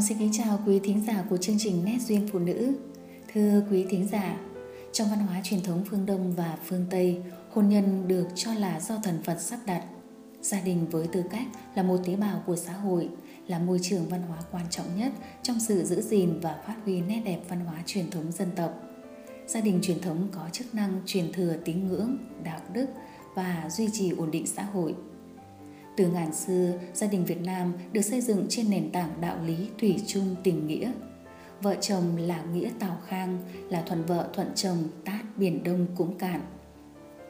Hồng xin kính chào quý thính giả của chương trình Nét Duyên Phụ Nữ. Thưa quý thính giả, trong văn hóa truyền thống phương Đông và phương Tây, hôn nhân được cho là do thần Phật sắp đặt. Gia đình với tư cách là một tế bào của xã hội, là môi trường văn hóa quan trọng nhất trong sự giữ gìn và phát huy nét đẹp văn hóa truyền thống dân tộc. Gia đình truyền thống có chức năng truyền thừa tín ngưỡng, đạo đức và duy trì ổn định xã hội – từ ngàn xưa, gia đình Việt Nam được xây dựng trên nền tảng đạo lý thủy chung tình nghĩa. Vợ chồng là nghĩa Tào Khang, là thuần vợ thuận chồng tát biển đông cũng cạn.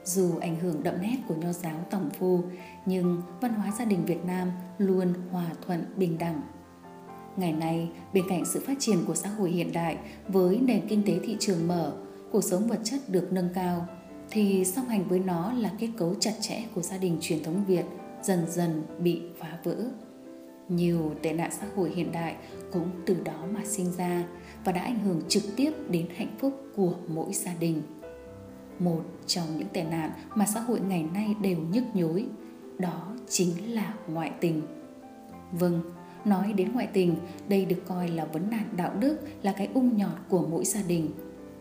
Dù ảnh hưởng đậm nét của nho giáo tổng phu, nhưng văn hóa gia đình Việt Nam luôn hòa thuận bình đẳng. Ngày nay, bên cạnh sự phát triển của xã hội hiện đại với nền kinh tế thị trường mở, cuộc sống vật chất được nâng cao, thì song hành với nó là kết cấu chặt chẽ của gia đình truyền thống Việt – dần dần bị phá vỡ. Nhiều tệ nạn xã hội hiện đại cũng từ đó mà sinh ra và đã ảnh hưởng trực tiếp đến hạnh phúc của mỗi gia đình. Một trong những tệ nạn mà xã hội ngày nay đều nhức nhối, đó chính là ngoại tình. Vâng, nói đến ngoại tình, đây được coi là vấn nạn đạo đức, là cái ung nhọt của mỗi gia đình.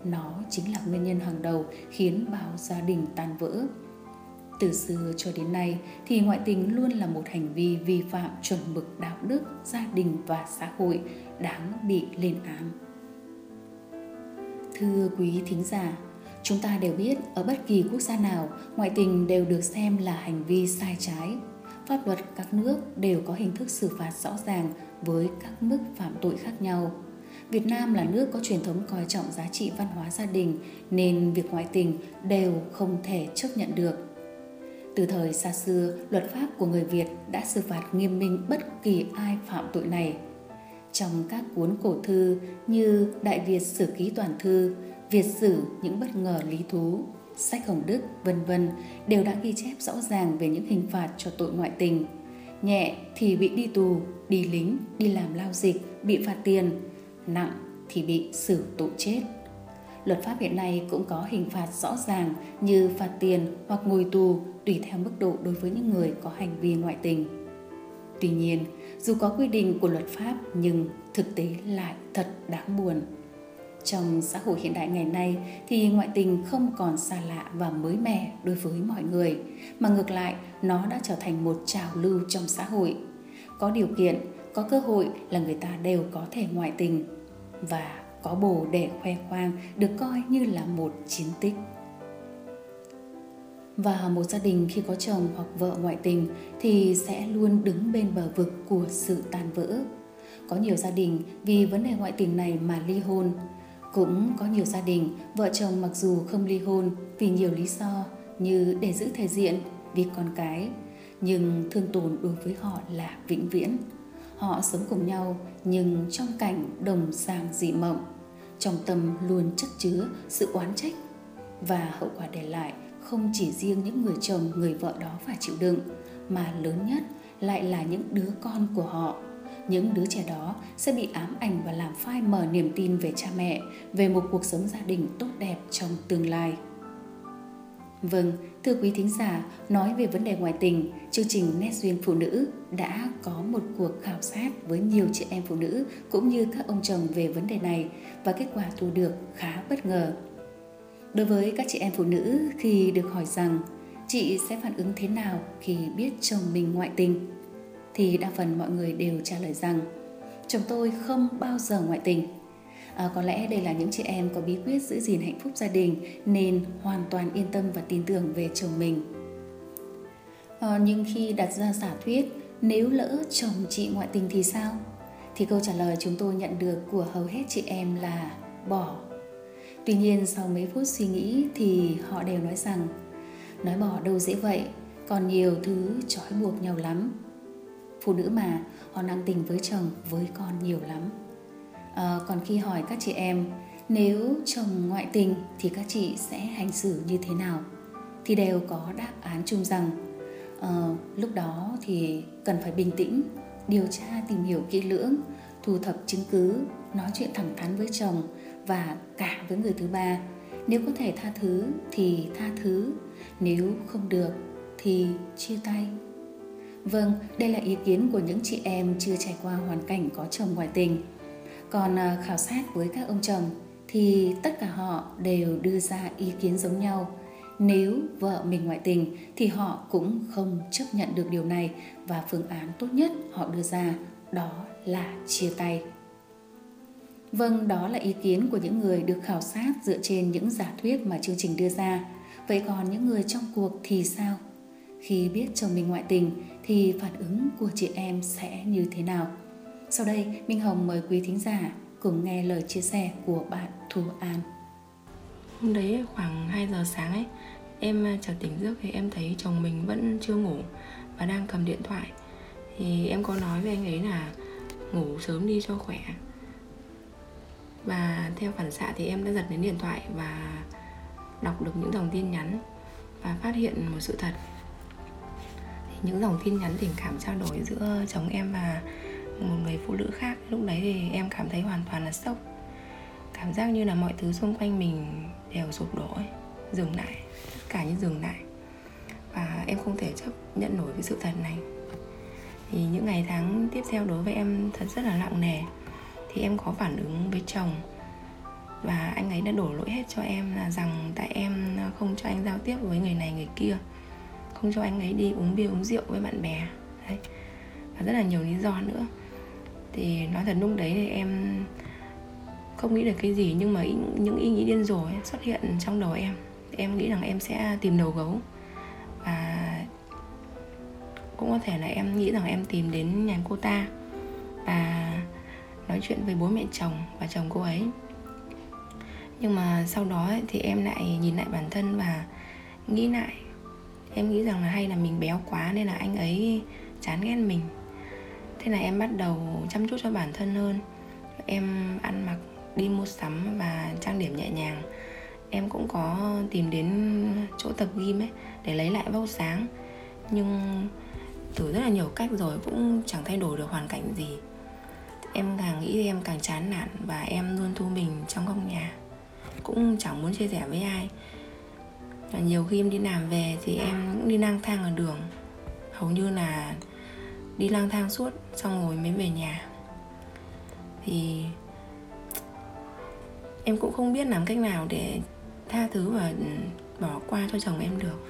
Nó chính là nguyên nhân hàng đầu khiến bao gia đình tan vỡ từ xưa cho đến nay thì ngoại tình luôn là một hành vi vi phạm chuẩn mực đạo đức, gia đình và xã hội đáng bị lên án. Thưa quý thính giả, chúng ta đều biết ở bất kỳ quốc gia nào, ngoại tình đều được xem là hành vi sai trái. Pháp luật các nước đều có hình thức xử phạt rõ ràng với các mức phạm tội khác nhau. Việt Nam là nước có truyền thống coi trọng giá trị văn hóa gia đình nên việc ngoại tình đều không thể chấp nhận được từ thời xa xưa, luật pháp của người Việt đã xử phạt nghiêm minh bất kỳ ai phạm tội này. Trong các cuốn cổ thư như Đại Việt Sử Ký Toàn Thư, Việt Sử Những Bất Ngờ Lý Thú, Sách Hồng Đức, vân vân đều đã ghi chép rõ ràng về những hình phạt cho tội ngoại tình. Nhẹ thì bị đi tù, đi lính, đi làm lao dịch, bị phạt tiền. Nặng thì bị xử tội chết. Luật pháp hiện nay cũng có hình phạt rõ ràng như phạt tiền hoặc ngồi tù tùy theo mức độ đối với những người có hành vi ngoại tình. Tuy nhiên, dù có quy định của luật pháp nhưng thực tế lại thật đáng buồn. Trong xã hội hiện đại ngày nay thì ngoại tình không còn xa lạ và mới mẻ đối với mọi người, mà ngược lại nó đã trở thành một trào lưu trong xã hội. Có điều kiện, có cơ hội là người ta đều có thể ngoại tình và có bồ để khoe khoang được coi như là một chiến tích và một gia đình khi có chồng hoặc vợ ngoại tình thì sẽ luôn đứng bên bờ vực của sự tan vỡ. Có nhiều gia đình vì vấn đề ngoại tình này mà ly hôn. Cũng có nhiều gia đình, vợ chồng mặc dù không ly hôn vì nhiều lý do như để giữ thể diện, vì con cái, nhưng thương tổn đối với họ là vĩnh viễn. Họ sống cùng nhau, nhưng trong cảnh đồng sàng dị mộng. Trong tâm luôn chất chứa sự oán trách và hậu quả để lại không chỉ riêng những người chồng người vợ đó phải chịu đựng mà lớn nhất lại là những đứa con của họ những đứa trẻ đó sẽ bị ám ảnh và làm phai mờ niềm tin về cha mẹ về một cuộc sống gia đình tốt đẹp trong tương lai Vâng, thưa quý thính giả, nói về vấn đề ngoại tình, chương trình Nét Duyên Phụ Nữ đã có một cuộc khảo sát với nhiều chị em phụ nữ cũng như các ông chồng về vấn đề này và kết quả thu được khá bất ngờ. Đối với các chị em phụ nữ khi được hỏi rằng chị sẽ phản ứng thế nào khi biết chồng mình ngoại tình thì đa phần mọi người đều trả lời rằng chồng tôi không bao giờ ngoại tình. À, có lẽ đây là những chị em có bí quyết giữ gìn hạnh phúc gia đình nên hoàn toàn yên tâm và tin tưởng về chồng mình. À, nhưng khi đặt ra giả thuyết nếu lỡ chồng chị ngoại tình thì sao? thì câu trả lời chúng tôi nhận được của hầu hết chị em là bỏ tuy nhiên sau mấy phút suy nghĩ thì họ đều nói rằng nói bỏ đâu dễ vậy còn nhiều thứ trói buộc nhau lắm. Phụ nữ mà họ năng tình với chồng với con nhiều lắm. À, còn khi hỏi các chị em nếu chồng ngoại tình thì các chị sẽ hành xử như thế nào? thì đều có đáp án chung rằng à, lúc đó thì cần phải bình tĩnh điều tra tìm hiểu kỹ lưỡng thu thập chứng cứ nói chuyện thẳng thắn với chồng và cả với người thứ ba nếu có thể tha thứ thì tha thứ nếu không được thì chia tay Vâng, đây là ý kiến của những chị em chưa trải qua hoàn cảnh có chồng ngoại tình. Còn à, khảo sát với các ông chồng thì tất cả họ đều đưa ra ý kiến giống nhau. Nếu vợ mình ngoại tình thì họ cũng không chấp nhận được điều này và phương án tốt nhất họ đưa ra đó là chia tay. Vâng, đó là ý kiến của những người được khảo sát dựa trên những giả thuyết mà chương trình đưa ra. Vậy còn những người trong cuộc thì sao? Khi biết chồng mình ngoại tình thì phản ứng của chị em sẽ như thế nào? Sau đây, Minh Hồng mời quý thính giả cùng nghe lời chia sẻ của bạn Thu An. Hôm đấy khoảng 2 giờ sáng ấy, em à, chợt tỉnh giấc thì em thấy chồng mình vẫn chưa ngủ và đang cầm điện thoại. Thì em có nói với anh ấy là ngủ sớm đi cho khỏe. Và theo phản xạ thì em đã giật đến điện thoại và đọc được những dòng tin nhắn và phát hiện một sự thật. Những dòng tin nhắn tình cảm trao đổi giữa chồng em và một người phụ nữ khác, lúc đấy thì em cảm thấy hoàn toàn là sốc. Cảm giác như là mọi thứ xung quanh mình đều sụp đổ ấy, dừng lại, tất cả như dừng lại. Và em không thể chấp nhận nổi cái sự thật này. Thì những ngày tháng tiếp theo đối với em thật rất là nặng nề thì em có phản ứng với chồng. Và anh ấy đã đổ lỗi hết cho em là rằng tại em không cho anh giao tiếp với người này, người kia. Không cho anh ấy đi uống bia, uống rượu với bạn bè. Đấy. Và rất là nhiều lý do nữa. Thì nói thật lúc đấy thì em không nghĩ được cái gì, nhưng mà những ý nghĩ điên rồ xuất hiện trong đầu em. Em nghĩ rằng em sẽ tìm đầu gấu. Và cũng có thể là em nghĩ rằng em tìm đến nhà cô ta. Và nói chuyện với bố mẹ chồng và chồng cô ấy. Nhưng mà sau đó thì em lại nhìn lại bản thân và nghĩ lại. Em nghĩ rằng là hay là mình béo quá nên là anh ấy chán ghét mình. Thế là em bắt đầu chăm chút cho bản thân hơn. Em ăn mặc, đi mua sắm và trang điểm nhẹ nhàng. Em cũng có tìm đến chỗ tập gym ấy để lấy lại vóc sáng. Nhưng thử rất là nhiều cách rồi, cũng chẳng thay đổi được hoàn cảnh gì em càng nghĩ thì em càng chán nản và em luôn thu mình trong góc nhà. Cũng chẳng muốn chia sẻ với ai. Và nhiều khi em đi làm về thì em cũng đi lang thang ở đường. Hầu như là đi lang thang suốt xong rồi mới về nhà. Thì em cũng không biết làm cách nào để tha thứ và bỏ qua cho chồng em được.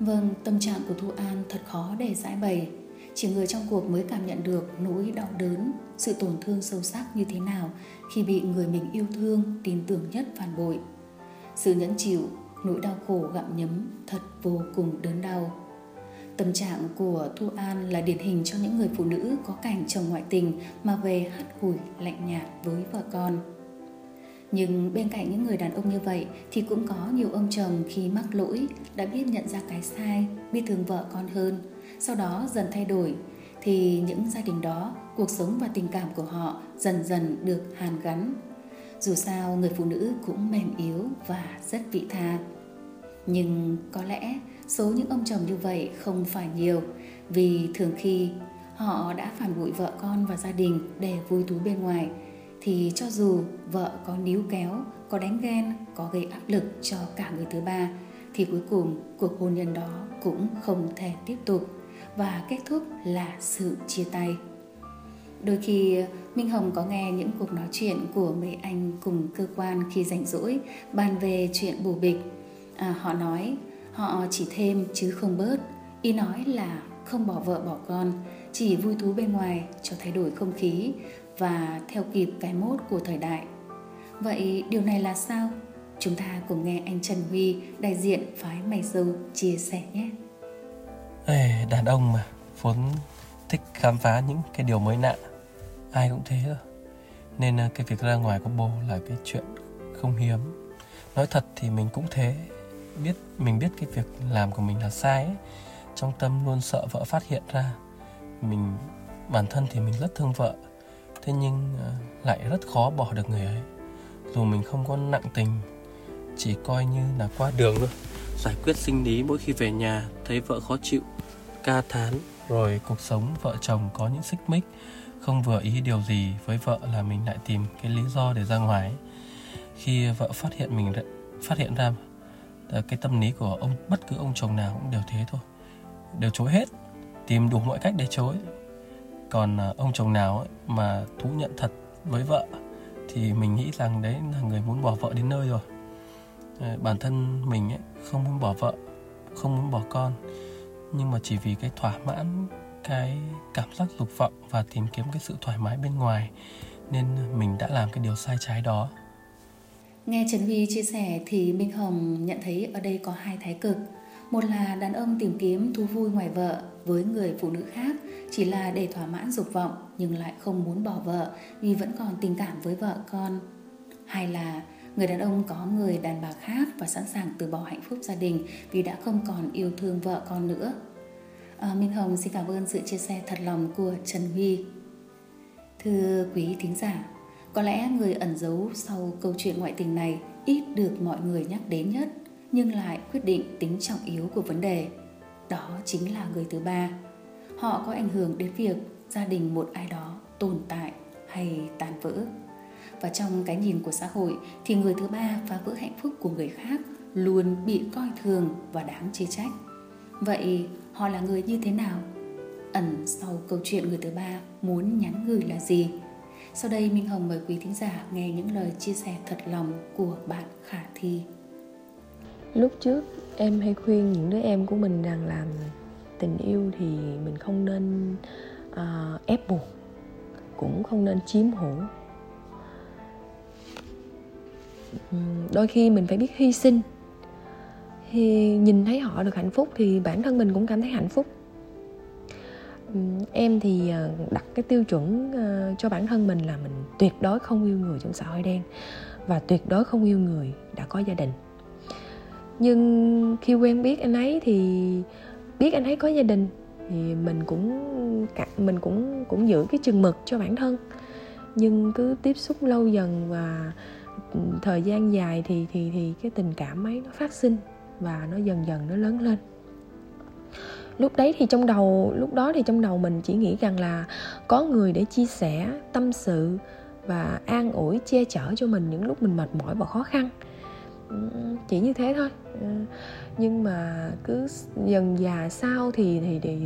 Vâng, tâm trạng của Thu An thật khó để giải bày. Chỉ người trong cuộc mới cảm nhận được nỗi đau đớn, sự tổn thương sâu sắc như thế nào khi bị người mình yêu thương, tin tưởng nhất phản bội. Sự nhẫn chịu, nỗi đau khổ gặm nhấm thật vô cùng đớn đau. Tâm trạng của Thu An là điển hình cho những người phụ nữ có cảnh chồng ngoại tình mà về hắt hủi lạnh nhạt với vợ con. Nhưng bên cạnh những người đàn ông như vậy thì cũng có nhiều ông chồng khi mắc lỗi đã biết nhận ra cái sai, biết thương vợ con hơn, sau đó dần thay đổi. Thì những gia đình đó, cuộc sống và tình cảm của họ dần dần được hàn gắn. Dù sao người phụ nữ cũng mềm yếu và rất vị tha. Nhưng có lẽ số những ông chồng như vậy không phải nhiều vì thường khi họ đã phản bội vợ con và gia đình để vui thú bên ngoài thì cho dù vợ có níu kéo, có đánh ghen, có gây áp lực cho cả người thứ ba thì cuối cùng cuộc hôn nhân đó cũng không thể tiếp tục và kết thúc là sự chia tay. Đôi khi Minh Hồng có nghe những cuộc nói chuyện của mấy anh cùng cơ quan khi rảnh rỗi bàn về chuyện bù bịch. À, họ nói họ chỉ thêm chứ không bớt. Ý nói là không bỏ vợ bỏ con, chỉ vui thú bên ngoài cho thay đổi không khí và theo kịp cái mốt của thời đại. Vậy điều này là sao? Chúng ta cùng nghe anh Trần Huy, đại diện phái mày dâu chia sẻ nhé. Ê, đàn ông mà, vốn thích khám phá những cái điều mới lạ. Ai cũng thế thôi. Nên ờ, cái việc ra ngoài có bồ là cái chuyện không hiếm. Nói thật thì mình cũng thế. Biết mình biết cái việc làm của mình là sai ấy. trong tâm luôn sợ vợ phát hiện ra. Mình bản thân thì mình rất thương vợ. Thế nhưng ờ, lại rất khó bỏ được người ấy. Dù mình không có nặng tình chỉ coi như là qua đường thôi giải quyết sinh lý mỗi khi về nhà, thấy vợ khó chịu, ca thán, rồi cuộc sống vợ chồng có những xích mích, không vừa ý điều gì với vợ là mình lại tìm cái lý do để ra ngoài. Khi vợ phát hiện mình phát hiện ra cái tâm lý của ông, bất cứ ông chồng nào cũng đều thế thôi, đều chối hết, tìm đủ mọi cách để chối. Còn à, ông chồng nào ấy mà thú nhận thật với vợ thì mình nghĩ rằng đấy là người muốn bỏ vợ đến nơi rồi. Ờ, bản thân mình ấy không muốn bỏ vợ, không muốn bỏ con. Nhưng mà chỉ vì cái thỏa mãn, cái cảm giác dục vọng và tìm kiếm cái sự thoải mái bên ngoài nên mình đã làm cái điều sai trái đó. Nghe trần huy chia sẻ thì minh hồng nhận thấy ở đây có hai thái cực. Một là đàn ông tìm kiếm thú vui ngoài vợ với người phụ nữ khác chỉ là để thỏa mãn dục vọng nhưng lại không muốn bỏ vợ vì vẫn còn tình cảm với vợ con. hay là người đàn ông có người đàn bà khác và sẵn sàng từ bỏ hạnh phúc gia đình vì đã không còn yêu thương vợ con nữa. À, Minh Hồng xin cảm ơn sự chia sẻ thật lòng của Trần Huy. Thưa quý thính giả, có lẽ người ẩn giấu sau câu chuyện ngoại tình này ít được mọi người nhắc đến nhất nhưng lại quyết định tính trọng yếu của vấn đề. Đó chính là người thứ ba. Họ có ảnh hưởng đến việc gia đình một ai đó tồn tại hay tan vỡ. Và trong cái nhìn của xã hội thì người thứ ba phá vỡ hạnh phúc của người khác luôn bị coi thường và đáng chê trách. Vậy họ là người như thế nào? Ẩn sau câu chuyện người thứ ba muốn nhắn gửi là gì? Sau đây Minh Hồng mời quý thính giả nghe những lời chia sẻ thật lòng của bạn Khả Thi lúc trước em hay khuyên những đứa em của mình rằng là tình yêu thì mình không nên uh, ép buộc cũng không nên chiếm hữu đôi khi mình phải biết hy sinh. Thì nhìn thấy họ được hạnh phúc thì bản thân mình cũng cảm thấy hạnh phúc. Em thì ờ, đặt cái tiêu chuẩn ờ, cho bản thân mình là mình tuyệt đối không yêu người trong xã hội đen và tuyệt đối không yêu người đã có gia đình. Nhưng khi quen biết anh ấy thì biết anh ấy có gia đình thì mình cũng mình cũng cũng giữ cái chừng mực cho bản thân. Nhưng cứ tiếp xúc lâu dần và thời gian dài thì thì thì cái tình cảm ấy nó phát sinh và nó dần dần nó lớn lên. Lúc đấy thì trong đầu lúc đó thì trong đầu mình chỉ nghĩ rằng là có người để chia sẻ tâm sự và an ủi che chở cho mình những lúc mình mệt mỏi và khó khăn. Chỉ như thế thôi. Ờ, nhưng mà cứ dần già sau thì thì thì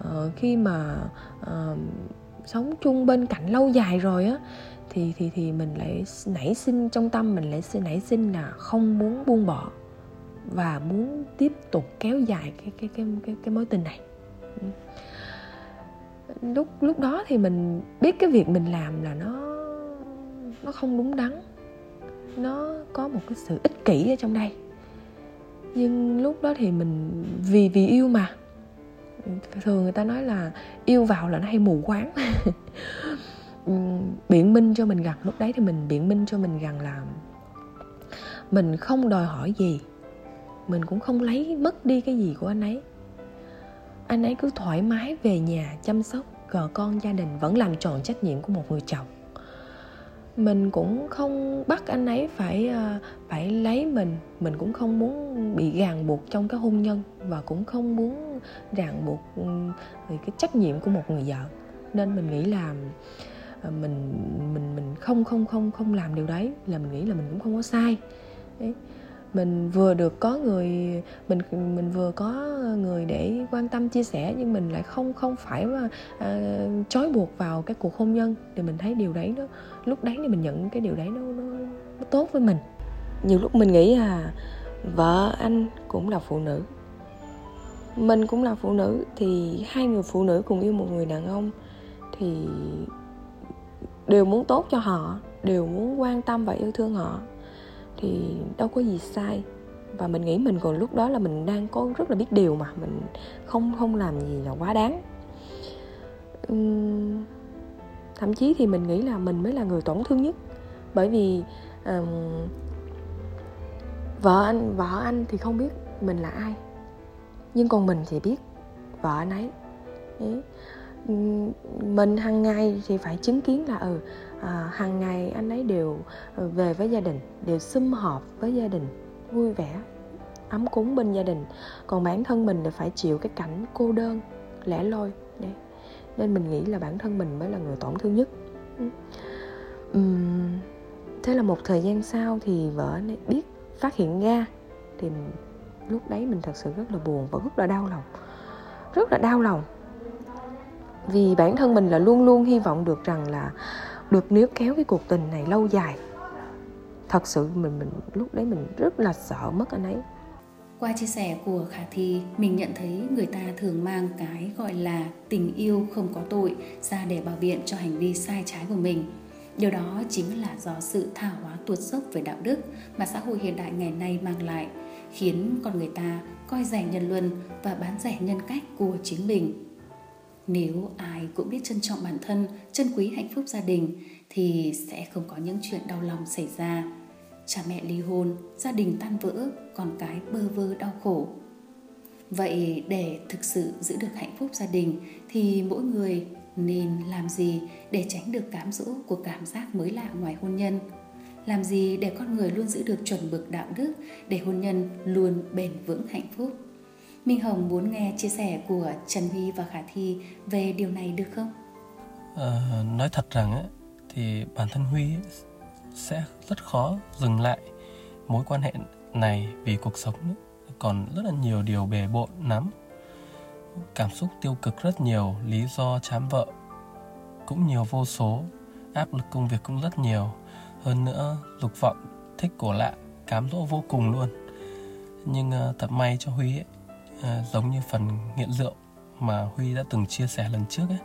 uh, khi mà uh, sống chung bên cạnh lâu dài rồi á thì thì thì mình lại nảy sinh trong tâm mình lại nảy sinh là không muốn buông bỏ và muốn tiếp tục kéo dài cái cái cái cái, cái mối tình này. Ừ. Lúc lúc đó thì mình biết cái việc mình làm là nó nó không đúng đắn. Nó có một cái sự ích kỷ ở trong đây. Nhưng lúc đó thì mình vì vì yêu mà. Ừ, thường người ta nói là yêu vào là nó hay mù quáng. biện minh cho mình rằng lúc đấy thì mình biện minh cho mình rằng là mình không đòi hỏi gì. Mình cũng không lấy mất đi cái gì của anh ấy. Anh ấy cứ thoải mái về nhà chăm sóc gờ con gia đình, vẫn làm tròn trách nhiệm của một người chồng. Mình cũng không bắt anh ấy phải ờ, phải lấy mình. Mình cũng không muốn bị ràng buộc trong cái hôn nhân và cũng không muốn ràng buộc ừ, về cái trách nhiệm của một người vợ. Nên mình nghĩ là Ờ, mình mình mình không không không không làm điều đấy là mình nghĩ là mình cũng không có sai. Đấy. Mình vừa được có người mình mình vừa có người để quan tâm chia sẻ nhưng mình lại không không phải mà à, trói buộc vào cái cuộc hôn nhân thì mình thấy điều đấy nó lúc đấy thì mình nhận cái điều đấy nó nó, nó tốt với mình. Nhiều lúc mình nghĩ là vợ anh cũng là phụ nữ mình cũng là phụ nữ thì hai người phụ nữ cùng yêu một người đàn ông thì đều muốn tốt cho họ đều muốn quan tâm và yêu thương họ thì đâu có gì sai. Và mình nghĩ mình còn lúc đó là mình đang có rất là biết điều mà mình không không làm gì là quá đáng. Uhm, thậm chí thì mình nghĩ là mình mới là người tổn thương nhất. Bởi vì um, vợ anh vợ anh thì không biết mình là ai nhưng còn mình thì biết vợ anh ấy. Đấy mình hàng ngày thì phải chứng kiến là ừ à, hàng ngày anh ấy đều ừ, về với gia đình đều sum họp với gia đình vui vẻ ấm cúng bên gia đình. Còn bản thân mình thì phải chịu cái cảnh cô đơn lẻ loi đấy. Nên mình nghĩ là bản thân mình mới là người tổn thương nhất. Uhm, thế là một thời gian sau thì vợ anh ấy biết phát hiện ra thì lúc đấy mình thật sự rất là buồn và rất là đau lòng rất là đau lòng vì bản thân mình là luôn luôn hy vọng được rằng là được níu kéo cái cuộc tình này lâu dài thật sự mình mình lúc đấy mình rất là sợ mất anh ấy qua chia sẻ của Khả Thi, mình nhận thấy người ta thường mang cái gọi là tình yêu không có tội ra để bảo biện cho hành vi sai trái của mình. Điều đó chính là do sự tha hóa tuột dốc về đạo đức mà xã hội hiện đại ngày nay mang lại, khiến con người ta coi rẻ nhân luân và bán rẻ nhân cách của chính mình. Nếu ai cũng biết trân trọng bản thân, trân quý hạnh phúc gia đình thì sẽ không có những chuyện đau lòng xảy ra cha mẹ ly hôn, gia đình tan vỡ, con cái bơ vơ đau khổ. Vậy để thực sự giữ được hạnh phúc gia đình thì mỗi người nên làm gì để tránh được cám dỗ của cảm giác mới lạ ngoài hôn nhân? Làm gì để con người luôn giữ được chuẩn mực đạo đức để hôn nhân luôn bền vững hạnh phúc? Minh Hồng muốn nghe chia sẻ của Trần Huy và Khả Thi về điều này được không? À, nói thật rằng ấy, thì bản thân Huy ấy, sẽ rất khó dừng lại mối quan hệ này vì cuộc sống còn rất là nhiều điều bề bộn lắm. Cảm xúc tiêu cực rất nhiều lý do chán vợ cũng nhiều vô số áp lực công việc cũng rất nhiều. Hơn nữa dục vọng thích của lạ cám dỗ vô cùng luôn. Nhưng uh, thật may cho huy ấy, À, giống như phần nghiện rượu mà huy đã từng chia sẻ lần trước ấy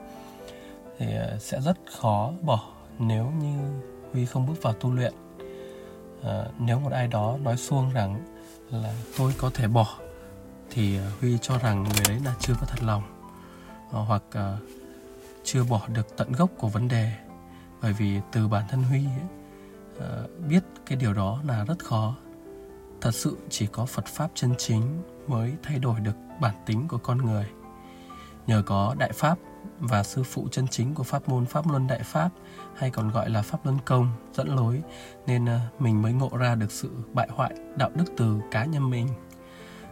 thì à, sẽ rất khó bỏ nếu như Huy không bước vào tu luyện. À, Nếu một ai đó nói xuông rằng là tôi có thể bỏ Thì à, Huy cho rằng người đấy là chưa có thật lòng à, Hoặc à, chưa bỏ được tận gốc của vấn đề. Bởi vì từ bản thân Huy ấy, à, biết cái điều đó là rất khó. Thật sự chỉ có Phật Pháp chân chính mới thay đổi được bản tính của con người Nhờ có Đại Pháp và sư phụ chân chính của pháp môn Pháp Luân Đại Pháp hay còn gọi là Pháp Luân Công dẫn lối nên à, mình mới ngộ ra được sự bại hoại đạo đức từ cá nhân mình.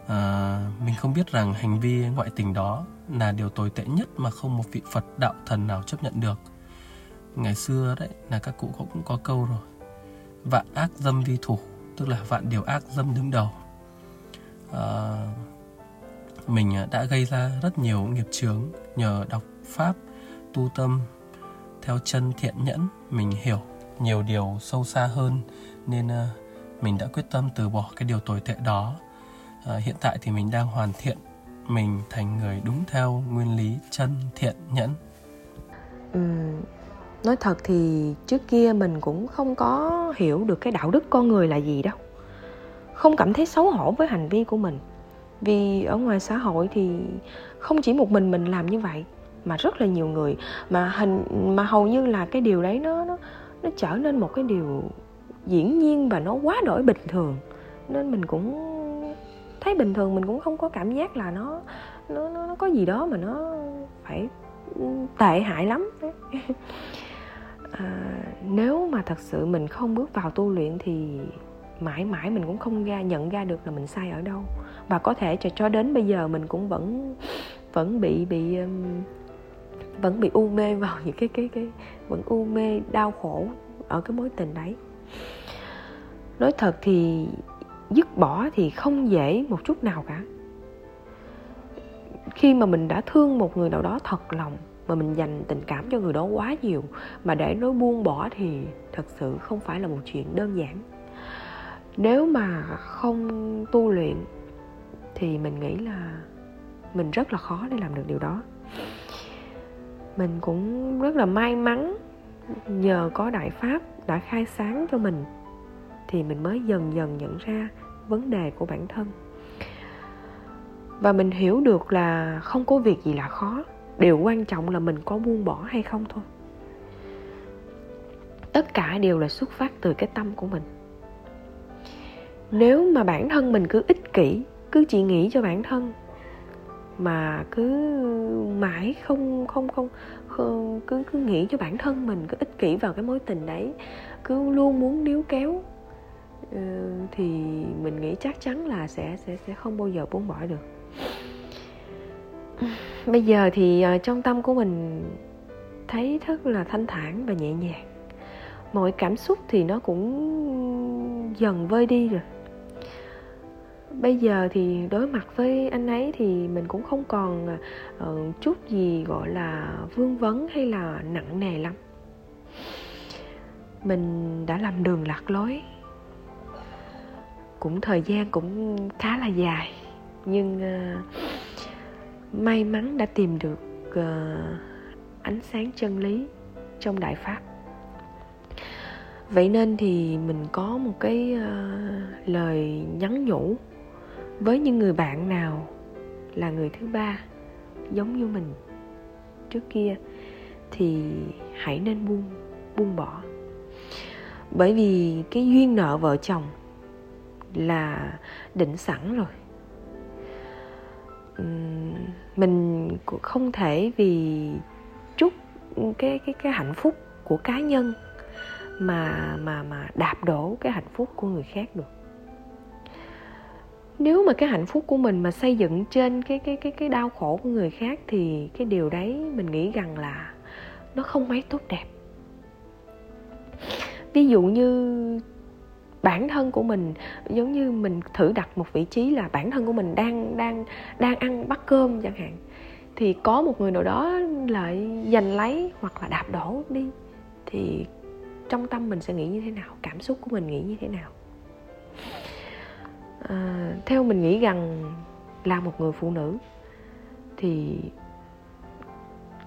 À, mình không biết rằng hành vi ngoại tình đó là điều tồi tệ nhất mà không một vị Phật đạo thần nào chấp nhận được. Ngày xưa đấy là các cụ cũng có câu rồi. Vạn ác dâm vi thủ, tức là vạn điều ác dâm đứng đầu. À, mình ờ, đã gây ra rất nhiều nghiệp chướng nhờ đọc pháp tu tâm theo chân thiện nhẫn. Mình hiểu nhiều điều sâu xa hơn nên ờ, mình đã quyết tâm từ bỏ cái điều tồi tệ đó. Hiện tại thì mình đang hoàn thiện mình thành người đúng theo nguyên lý chân thiện nhẫn. Ừ, nói thật thì trước kia mình cũng không có hiểu được cái đạo đức con người là gì đâu không cảm thấy xấu hổ với hành vi của mình. Vì ở ngoài xã hội thì không chỉ một mình mình làm như vậy mà rất là nhiều người. Mà hình mà hầu như là cái điều đấy nó nó nó trở nên một cái điều diễn nhiên và nó quá đổi bình thường. Nên mình cũng thấy bình thường mình cũng không có cảm giác là nó nó nó, nó có gì đó mà nó phải ừ, tệ hại lắm. À, nếu mà thật sự mình không bước vào tu luyện thì mãi mãi mình cũng không ra, nhận ra được là mình sai ở đâu. Và có thể cho cho đến bây giờ mình cũng vẫn vẫn bị bị um, vẫn bị u mê vào những cái cái cái, vẫn u mê, đau khổ ở cái mối tình đấy. Nói thật thì dứt bỏ thì không dễ một chút nào cả. Khi mà mình đã thương một người nào đó thật lòng, mà mình dành tình cảm cho người đó quá nhiều, mà để nói buông bỏ thì thật sự không phải là một chuyện đơn giản nếu mà không tu luyện thì mình nghĩ là mình rất là khó để làm được điều đó. Mình cũng rất là may mắn nhờ có đại pháp đã khai sáng cho mình thì mình mới dần dần nhận ra vấn đề của bản thân. Và mình hiểu được là không có việc gì là khó, điều quan trọng là mình có buông bỏ hay không thôi. Tất cả đều là xuất phát từ cái tâm của mình nếu mà bản thân mình cứ ích kỷ cứ chỉ nghĩ cho bản thân mà cứ mãi không không không, không cứ cứ nghĩ cho bản thân mình cứ ích kỷ vào cái mối tình đấy cứ luôn muốn níu kéo ừ, thì mình nghĩ chắc chắn là sẽ sẽ sẽ không bao giờ buông bỏ được. Bây giờ thì ờ, trong tâm của mình thấy rất là thanh thản và nhẹ nhàng. Mọi cảm xúc thì nó cũng dần vơi đi rồi bây giờ thì đối mặt với anh ấy thì mình cũng không còn uh, chút gì gọi là vương vấn hay là nặng nề lắm. Mình đã làm đường lạc lối. Cũng thời gian cũng khá là dài nhưng uh, may mắn đã tìm được uh, ánh sáng chân lý trong đại pháp. Vậy nên thì mình có một cái uh, lời nhắn nhủ với những người bạn nào là người thứ ba giống như mình trước kia thì hãy nên buông buông bỏ. Bởi vì cái duyên nợ vợ chồng là định sẵn rồi. Mình không thể vì chút cái cái cái hạnh phúc của cá nhân mà mà mà đạp đổ cái hạnh phúc của người khác được nếu mà cái hạnh phúc của mình mà xây dựng trên cái cái cái cái đau khổ của người khác thì cái điều đấy mình nghĩ rằng là nó không mấy tốt đẹp. Ví dụ như bản thân của mình, giống như mình thử đặt một vị trí là bản thân của mình đang đang đang ăn bát cơm chẳng hạn, thì có một người nào đó lại giành lấy hoặc là đạp đổ đi, thì trong tâm mình sẽ nghĩ như thế nào? Cảm xúc của mình nghĩ như thế nào? À, theo mình nghĩ rằng là một người phụ nữ thì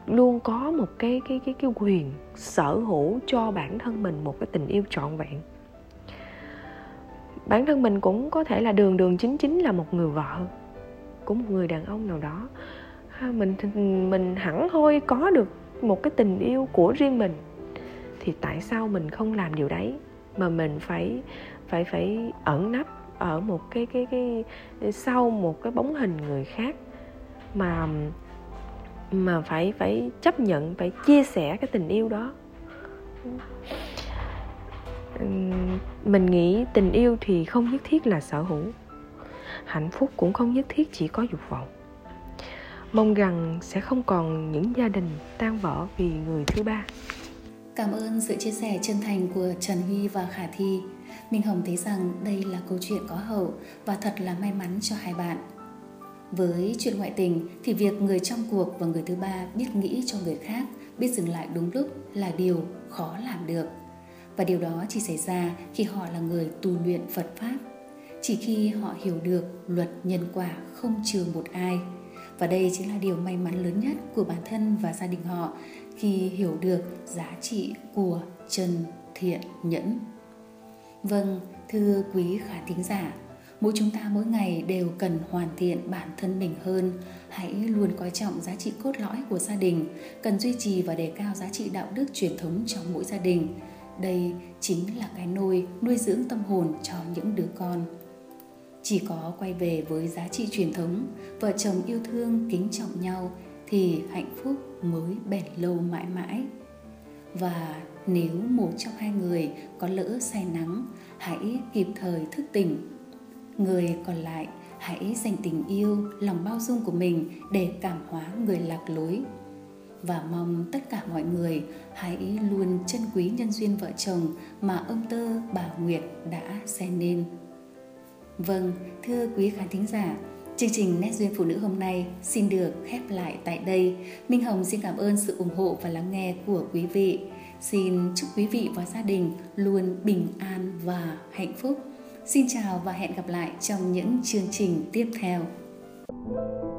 luôn có một cái cái cái cái quyền sở hữu cho bản thân mình một cái tình yêu trọn vẹn. Bản thân mình cũng có thể là đường đường chính chính là một người vợ của một người đàn ông nào đó. À, mình mình hẳn hoi có được một cái tình yêu của riêng mình thì tại sao mình không làm điều đấy mà mình phải phải phải ẩn nấp ở một cái cái cái sau một cái bóng hình người khác mà mà phải phải chấp nhận, phải chia sẻ cái tình yêu đó. Mình nghĩ tình yêu thì không nhất thiết là sở hữu, hạnh phúc cũng không nhất thiết chỉ có dục vọng. Mong rằng sẽ không còn những gia đình tan vỡ vì người thứ ba. Cảm ơn sự chia sẻ chân thành của trần huy và khả thi minh hồng thấy rằng đây là câu chuyện có hậu và thật là may mắn cho hai bạn. Với chuyện ngoại tình thì việc người trong cuộc và người thứ ba biết nghĩ cho người khác, biết dừng lại đúng lúc là điều khó làm được. Và điều đó chỉ xảy ra khi họ là người tu luyện phật pháp. Chỉ khi họ hiểu được luật nhân quả không trừ một ai. Và đây chính là điều may mắn lớn nhất của bản thân và gia đình họ khi hiểu được giá trị của chân thiện nhẫn vâng thưa quý khán thính giả, mỗi chúng ta mỗi ngày đều cần hoàn thiện bản thân mình hơn. Hãy luôn coi trọng giá trị cốt lõi của gia đình, cần duy trì và đề cao giá trị đạo đức truyền thống trong mỗi gia đình. Đây chính là cái nôi, nuôi dưỡng tâm hồn cho những đứa con. Chỉ có quay về với giá trị truyền thống, vợ chồng yêu thương, kính trọng nhau thì hạnh phúc mới bền lâu mãi mãi. Và nếu một trong hai người có lỡ say nắng, hãy kịp thời thức tỉnh người còn lại, hãy dành tình yêu, lòng bao dung của mình để cảm hóa người lạc lối và mong tất cả mọi người hãy luôn trân quý nhân duyên vợ chồng mà ông tơ, bà nguyệt đã xây nên vâng thưa quý khán thính giả, Chương trình Nét Duyên Phụ Nữ hôm nay xin được khép lại tại đây. Minh Hồng xin cảm ơn sự ủng hộ và lắng nghe của quý vị. Xin chúc quý vị và gia đình luôn bình an và hạnh phúc. Xin chào và hẹn gặp lại trong những chương trình tiếp theo. thank you